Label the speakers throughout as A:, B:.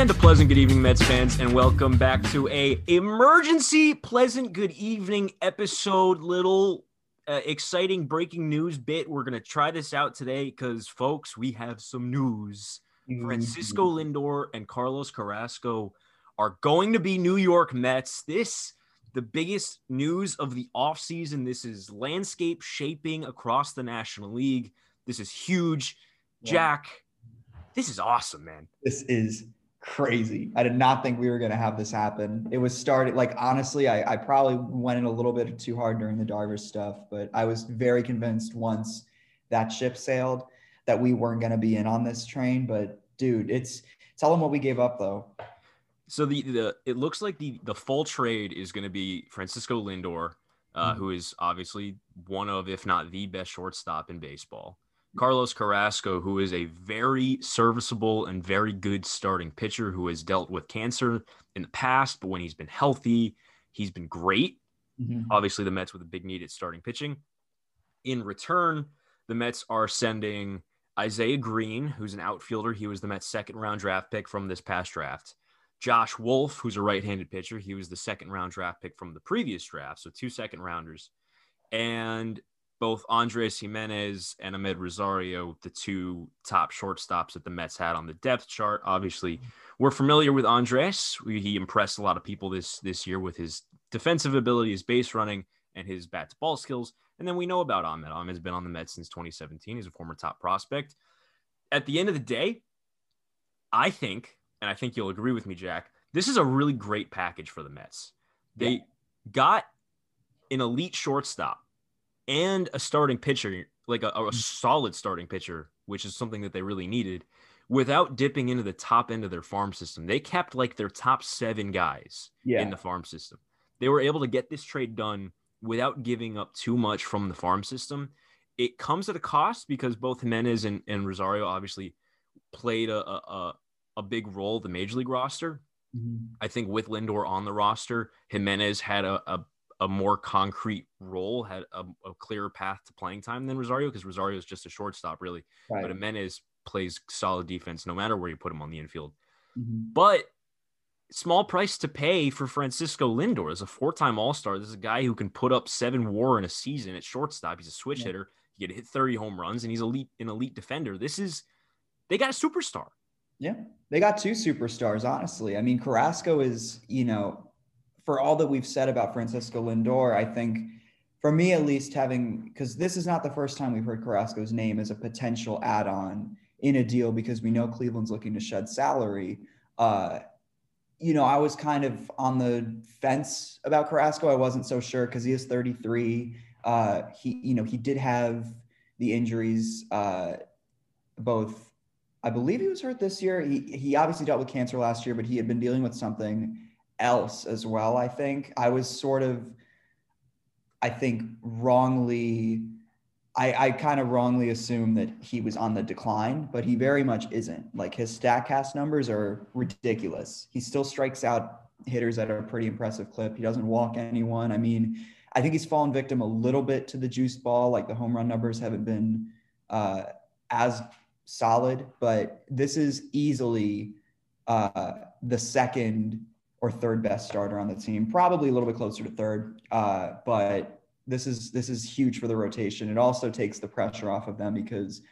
A: And a pleasant good evening, Mets fans, and welcome back to a emergency pleasant good evening episode. Little uh, exciting breaking news bit. We're gonna try this out today because, folks, we have some news. Francisco Lindor and Carlos Carrasco are going to be New York Mets. This the biggest news of the offseason. This is landscape shaping across the National League. This is huge.
B: Yeah.
A: Jack, this is awesome, man.
B: This is crazy. I did not think we were going to have this happen. It was started like honestly, I, I probably went in a little bit too hard during the Darvish stuff, but I was very convinced once that ship sailed that we weren't going to be in on this train. But dude, it's tell them what we gave up though.
A: So the, the it looks like the the full trade is going to be Francisco Lindor, uh,
B: Mhm.
A: who is obviously one of, if not the best shortstop in baseball. Carlos Carrasco, who is a very serviceable and very good starting pitcher who has dealt with cancer in the past, but when he's been healthy, he's been great. Mm-hmm. Obviously, the Mets with a big need at starting pitching. In return, the Mets are sending Isaiah Greene, who's an outfielder. He was the Mets' second round draft pick from this past draft. Josh Wolf, who's a right handed pitcher. He was the second round draft pick from the previous draft. So two second rounders. And both Andres Gimenez and Amed Rosario, the two top shortstops that the Mets had on the depth chart. Obviously, mm-hmm. we're familiar with Andres. We, he impressed a lot of people this this year with his defensive ability, his base running, and his bat to ball skills. And then we know about Amed. Amed's been on the Mets since 2017. He's a former top prospect. At the end of the day, I think, and I think you'll agree with me, Jack, this is a really great package for the Mets. They got an elite shortstop and a starting pitcher, like a, a solid starting pitcher, which is something that they really needed, without dipping into the top end of their farm system. They kept like their top seven guys
B: Yeah.
A: in the farm system. They were able to get this trade done without giving up too much from the farm system. It comes at a cost because both Gimenez and, and Rosario obviously played a, a, a- big role the major league roster.
B: Mhm.
A: I think with Lindor on the roster, Gimenez had a, a, a more concrete role, had a, a clearer path to playing time than Rosario because Rosario is just a shortstop, really.
B: Right.
A: But Gimenez plays solid defense no matter where you put him on the infield.
B: Mhm.
A: But small price to pay for Francisco Lindor as a four-time All-Star. This is a guy who can put up seven WAR in a season at shortstop. He's a switch
B: Yeah.
A: hitter. He can hit 30 home runs, and he's elite an elite defender. This is they got a superstar.
B: Yeah, they got two superstars, honestly. I mean, Carrasco is, you know, for all that we've said about Francisco Lindor, I think for me at least, having because this is not the first time we've heard Carrasco's name as a potential add on in a deal because we know Cleveland's looking to shed salary. Uh, you know, I was kind of on the fence about Carrasco. I wasn't so sure because he is 33. Uh, he, you know, he did have the injuries, uh, both I believe he was hurt this year. He he obviously dealt with cancer last year, but he had been dealing with something else as well. I think I was sort of, I think wrongly, I I kind of wrongly assumed that he was on the decline, but he very much isn't. Like his Statcast numbers are ridiculous. He still strikes out hitters at a pretty impressive clip. He doesn't walk anyone. I mean, I think he's fallen victim a little bit to the juice ball. Like the home run numbers haven't been uh, as solid, but this is easily uh, the second or third best starter on the team, probably a little bit closer to third. Uh, but this is this is huge for the rotation. It also takes the pressure off of them because,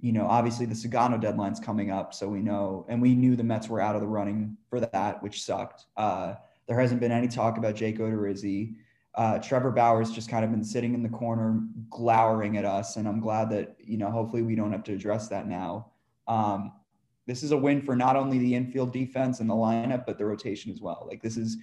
B: you know, obviously the Sugano deadline's coming up, so we know, and we knew the Mets were out of the running for that, which sucked. Uh, there hasn't been any talk about Jake Odorizzi. Uh, Trevor Bauer's just kind of been sitting in the corner, glowering at us, and I'm glad that you know. Hopefully, we don't have to address that now. Um, this is a win for not only the infield defense and the lineup, but the rotation as well. Like this is,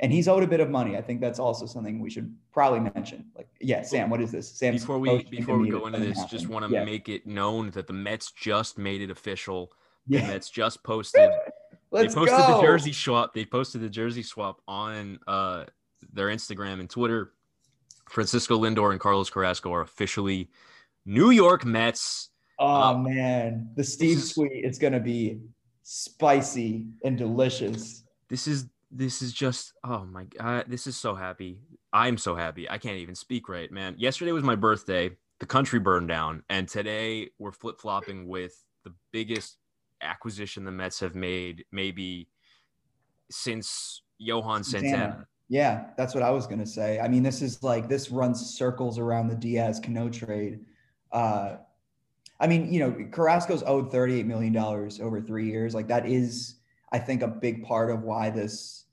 B: and he's owed a bit of money. I think that's also something we should probably mention. Like, yeah, Sam, what is this? Sam,
A: before we before we go into this, just want to
B: yeah.
A: make it known that the Mets just made it official. The
B: yeah.
A: Mets just posted
B: Let's
A: they posted
B: go.
A: the jersey swap. They posted the jersey swap on uh, their Instagram and Twitter. Francisco Lindor and Carlos Carrasco are officially New York Mets.
B: Oh
A: Uh,
B: man, the Steve
A: is-
B: tweet is gonna be spicy and delicious.
A: This is this is just oh my god, this is so happy. I'm so happy. I can't even speak right, man. Yesterday was my birthday. The country burned down, and today we're flip flopping with the biggest acquisition the Mets have made maybe since Johan Santana.
B: Yeah, that's what I was gonna say. I mean, this is like this runs circles around the Diaz Cano trade. Uh, I mean, you know, Carrasco's owed $38 million over three years. Like that is, I think, a big part of why this,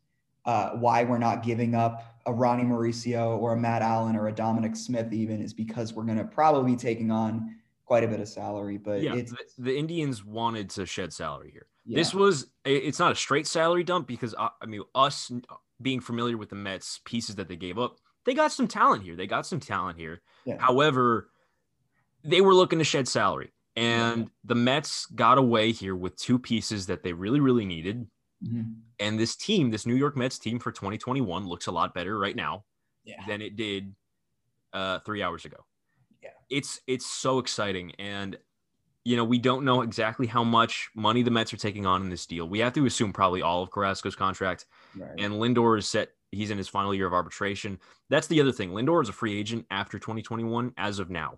B: uh, why we're not giving up a Ronny Mauricio or a Matt Allan or a Dominic Smith even is because we're going to probably be taking on quite a bit of salary. But
A: yeah, the, the, Indians wanted to shed salary here. Yeah. This was, it's not a straight salary dump because uh, I mean, us being familiar with the Mets pieces that they gave up, they got some talent here. They got some talent here. Yeah. However, they were looking to shed salary. And the Mets got away here with two pieces that they really, really needed. Mm-hmm. And this team, this New York Mets team for 2021, looks a lot better right now yeah. than it did uh, three hours ago.
B: Yeah,
A: it's it's so exciting, and you know we don't know exactly how much money the Mets are taking on in this deal. We have to assume probably all of Carrasco's contract, right. and Lindor is set. He's in his final year of arbitration. That's the other thing. Lindor is a free agent after 2021 as of now,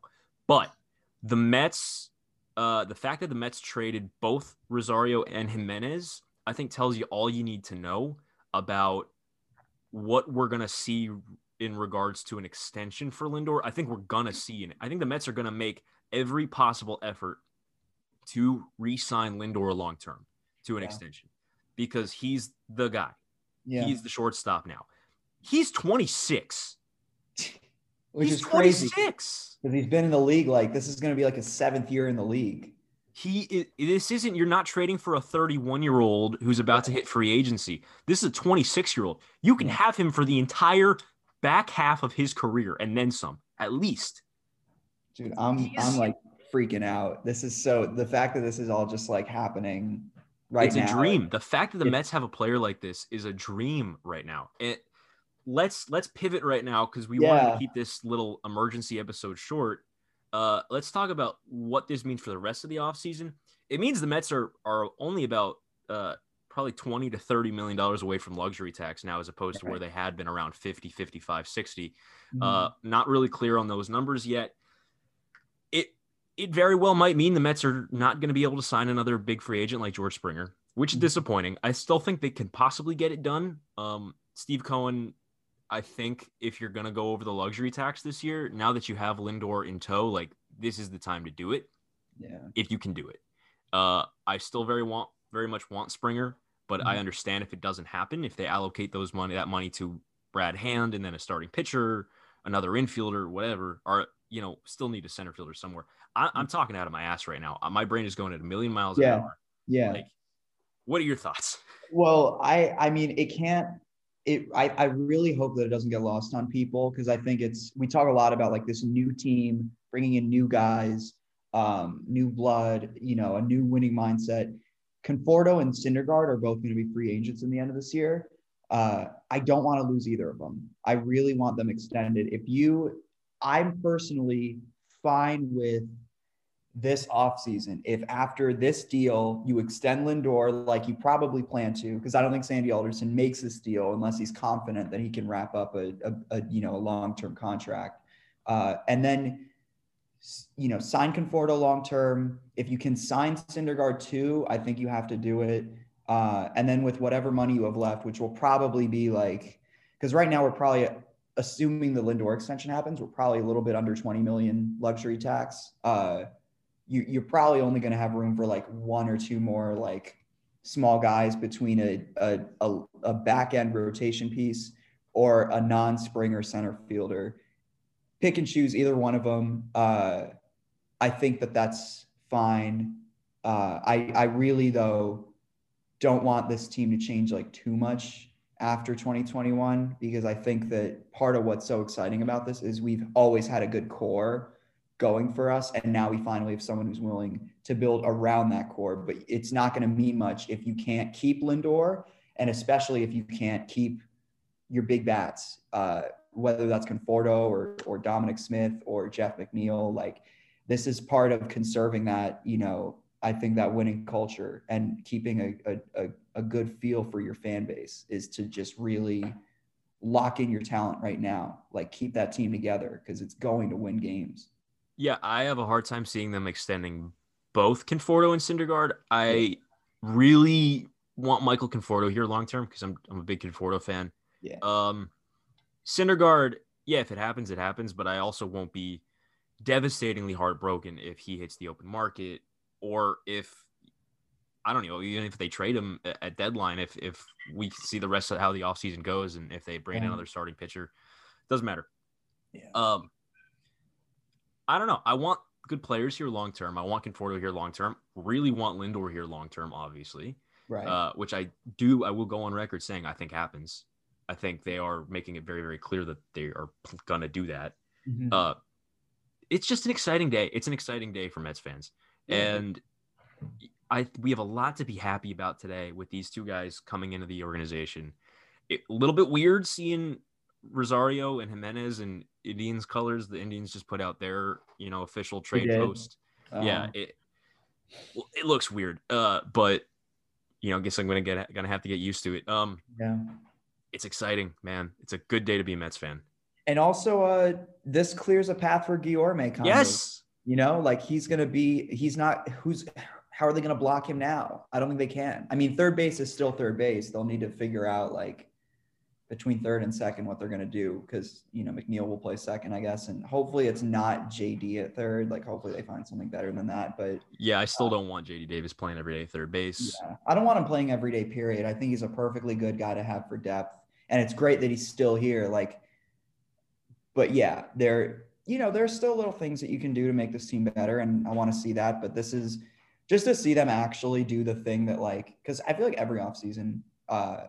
A: but the Mets, uh, the fact that the Mets traded both Rosario and Gimenez, I think tells you all you need to know about what we're gonna see in regards to an extension for Lindor. I think we're gonna see it. I think the Mets are gonna make every possible effort to re-sign Lindor long term to an yeah. extension because he's the guy. Yeah. He's the shortstop now. He's 26.
B: Which he's is crazy. 26 because he's been in the league like this is going to be like a seventh year in the league.
A: He this isn't you're not trading for a 31 year old who's about to hit free agency. This is a 26 year old. You can have him for the entire back half of his career and then some at least.
B: Dude, I'm I'm like freaking out. This is so the fact that this is all just like happening right
A: it's
B: now.
A: It's a dream. The fact that the Mets have a player like this is a dream right now. It, let's let's pivot right now because we yeah. wanted to keep this little emergency episode short. Uh, let's talk about what this means for the rest of the offseason. It means the Mets are are only about uh, probably 20 to 30 million dollars away from luxury tax now as opposed to where they had been around 50 55 60 mm-hmm. uh, not really clear on those numbers yet it it very well might mean the mets are not going to be able to sign another big free agent like george springer which is mm-hmm. disappointing i still think they can possibly get it done um, steve cohen I think if you're gonna go over the luxury tax this year, now that you have Lindor in tow, like this is the time to do it.
B: Yeah.
A: If you can do it. Uh, I still very want very much want Springer, but mm-hmm. I understand if it doesn't happen, if they allocate those money that money to Brad Hand and then a starting pitcher, another infielder, whatever, or you know, still need a center fielder somewhere. I, am mm-hmm. talking out of my ass right now. My brain is going at a million miles
B: yeah.
A: an hour.
B: Yeah. Like,
A: what are your thoughts?
B: Well, I I mean, it can't it I, I really hope that it doesn't get lost on people because I think it's we talk a lot about like this new team bringing in new guys, um, new blood, you know, a new winning mindset. Conforto and Syndergaard are both going to be free agents in the end of this year. Uh, I don't want to lose either of them. I really want them extended. If you, I'm personally fine with this offseason if after this deal you extend Lindor like you probably plan to, because I don't think Sandy Alderson makes this deal unless he's confident that he can wrap up a, a, a you know a long-term contract. Uh, and then you know sign Conforto long term. If you can sign Syndergaard too, I think you have to do it. Uh, and then with whatever money you have left, which will probably be like, because right now we're probably assuming the Lindor extension happens, we're probably a little bit under 20 million luxury tax. Uh, you, you're probably only going to have room for like one or two more like small guys between a, a, a, a back end rotation piece or a non Springer center fielder. Pick and choose either one of them. Uh, I think that that's fine. Uh, I, I really, though, don't want this team to change like too much after 2021 because I think that part of what's so exciting about this is we've always had a good core going for us. And now we finally have someone who's willing to build around that core. But it's not going to mean much if you can't keep Lindor, and especially if you can't keep your big bats, uh, whether that's Conforto or or Dominic Smith or Jeff McNeil. Like this is part of conserving that, you know, I think that winning culture and keeping a, a, a good feel for your fan base is to just really lock in your talent right now. Like keep that team together because it's going to win games.
A: Yeah, I have a hard time seeing them extending both Conforto and Syndergaard. I really want Michael Conforto here long term because I'm I'm a big Conforto fan.
B: Yeah.
A: Um, Syndergaard, yeah, if it happens, it happens. But I also won't be devastatingly heartbroken if he hits the open market or if I don't know, even if they trade him at deadline, if if we see the rest of how the offseason goes and if they bring in another starting pitcher, doesn't matter.
B: Yeah.
A: Um, I don't know. I want good players here long term. I want Conforto here long term. Really want Lindor here long term, obviously.
B: Right.
A: Uh, which I do. I will go on record saying I think happens. I think they are making it very, very clear that they are going to do that.
B: Mhm.
A: Uh, it's just an exciting day. It's an exciting day for Mets fans, and I we have a lot to be happy about today with these two guys coming into the organization. It, a little bit weird seeing Rosario and Gimenez and Indians colors. The Indians just put out their you know official trade post. yeah,
B: Um,
A: it it looks weird. Uh, but you know, I guess I'm gonna get gonna have to get used to it. Um,
B: yeah.
A: it's exciting, man. It's a good day to be a Mets fan.
B: And also, uh, this clears a path for Guillorme. Kind.
A: Yes.
B: You know, like he's gonna be. He's not. Who's? How are they gonna block him now? I don't think they can. I mean, third base is still third base. They'll need to figure out like between third and second what they're gonna do because you know McNeil will play second, I guess, and hopefully it's not JD at third. Like hopefully they find something better than that. But
A: Yeah, I still don't want JD Davis playing every day third base.
B: yeah, I don't want him playing every day. Period. I think he's a perfectly good guy to have for depth, and it's great that he's still here. Like, but yeah, there, you know, there's still little things that you can do to make this team better, and I want to see that. But this is just to see them actually do the thing that, like, because I feel like every offseason, uh,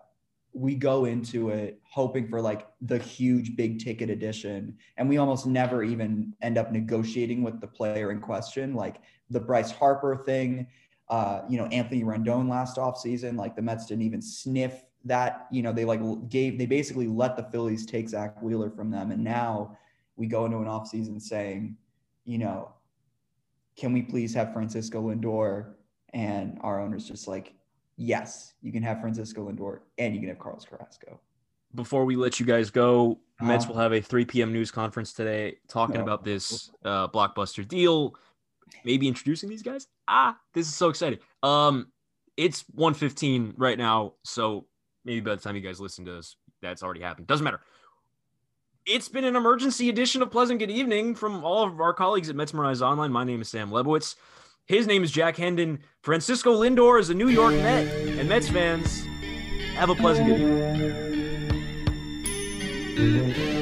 B: we go into it hoping for like the huge big ticket addition, and we almost never even end up negotiating with the player in question, like the Bryce Harper thing uh, you know, Anthony Rendon last offseason. Like the Mets didn't even sniff that. You know, they like gave, they basically let the Phillies take Zack Wheeler from them. And now we go into an offseason saying, you know, can we please have Francisco Lindor? And our owner's just like, yes, you can have Francisco Lindor and you can have Carlos Carrasco.
A: Before we let you guys go, Mets
B: Uh-huh.
A: will have a 3 p.m. news conference today talking
B: Oh.
A: about this uh, blockbuster deal, maybe introducing these guys. Ah, this is so exciting. Um, it's 1:15 right now, so maybe by the time you guys listen to this, that's already happened. Doesn't matter. It's been an emergency edition of Pleasant Good Evening from all of our colleagues at Mets Merized Online. My name is Sam Lebowitz. His name is Jack Hendon. Francisco Lindor is a New York Met, and Mets fans have a pleasant evening.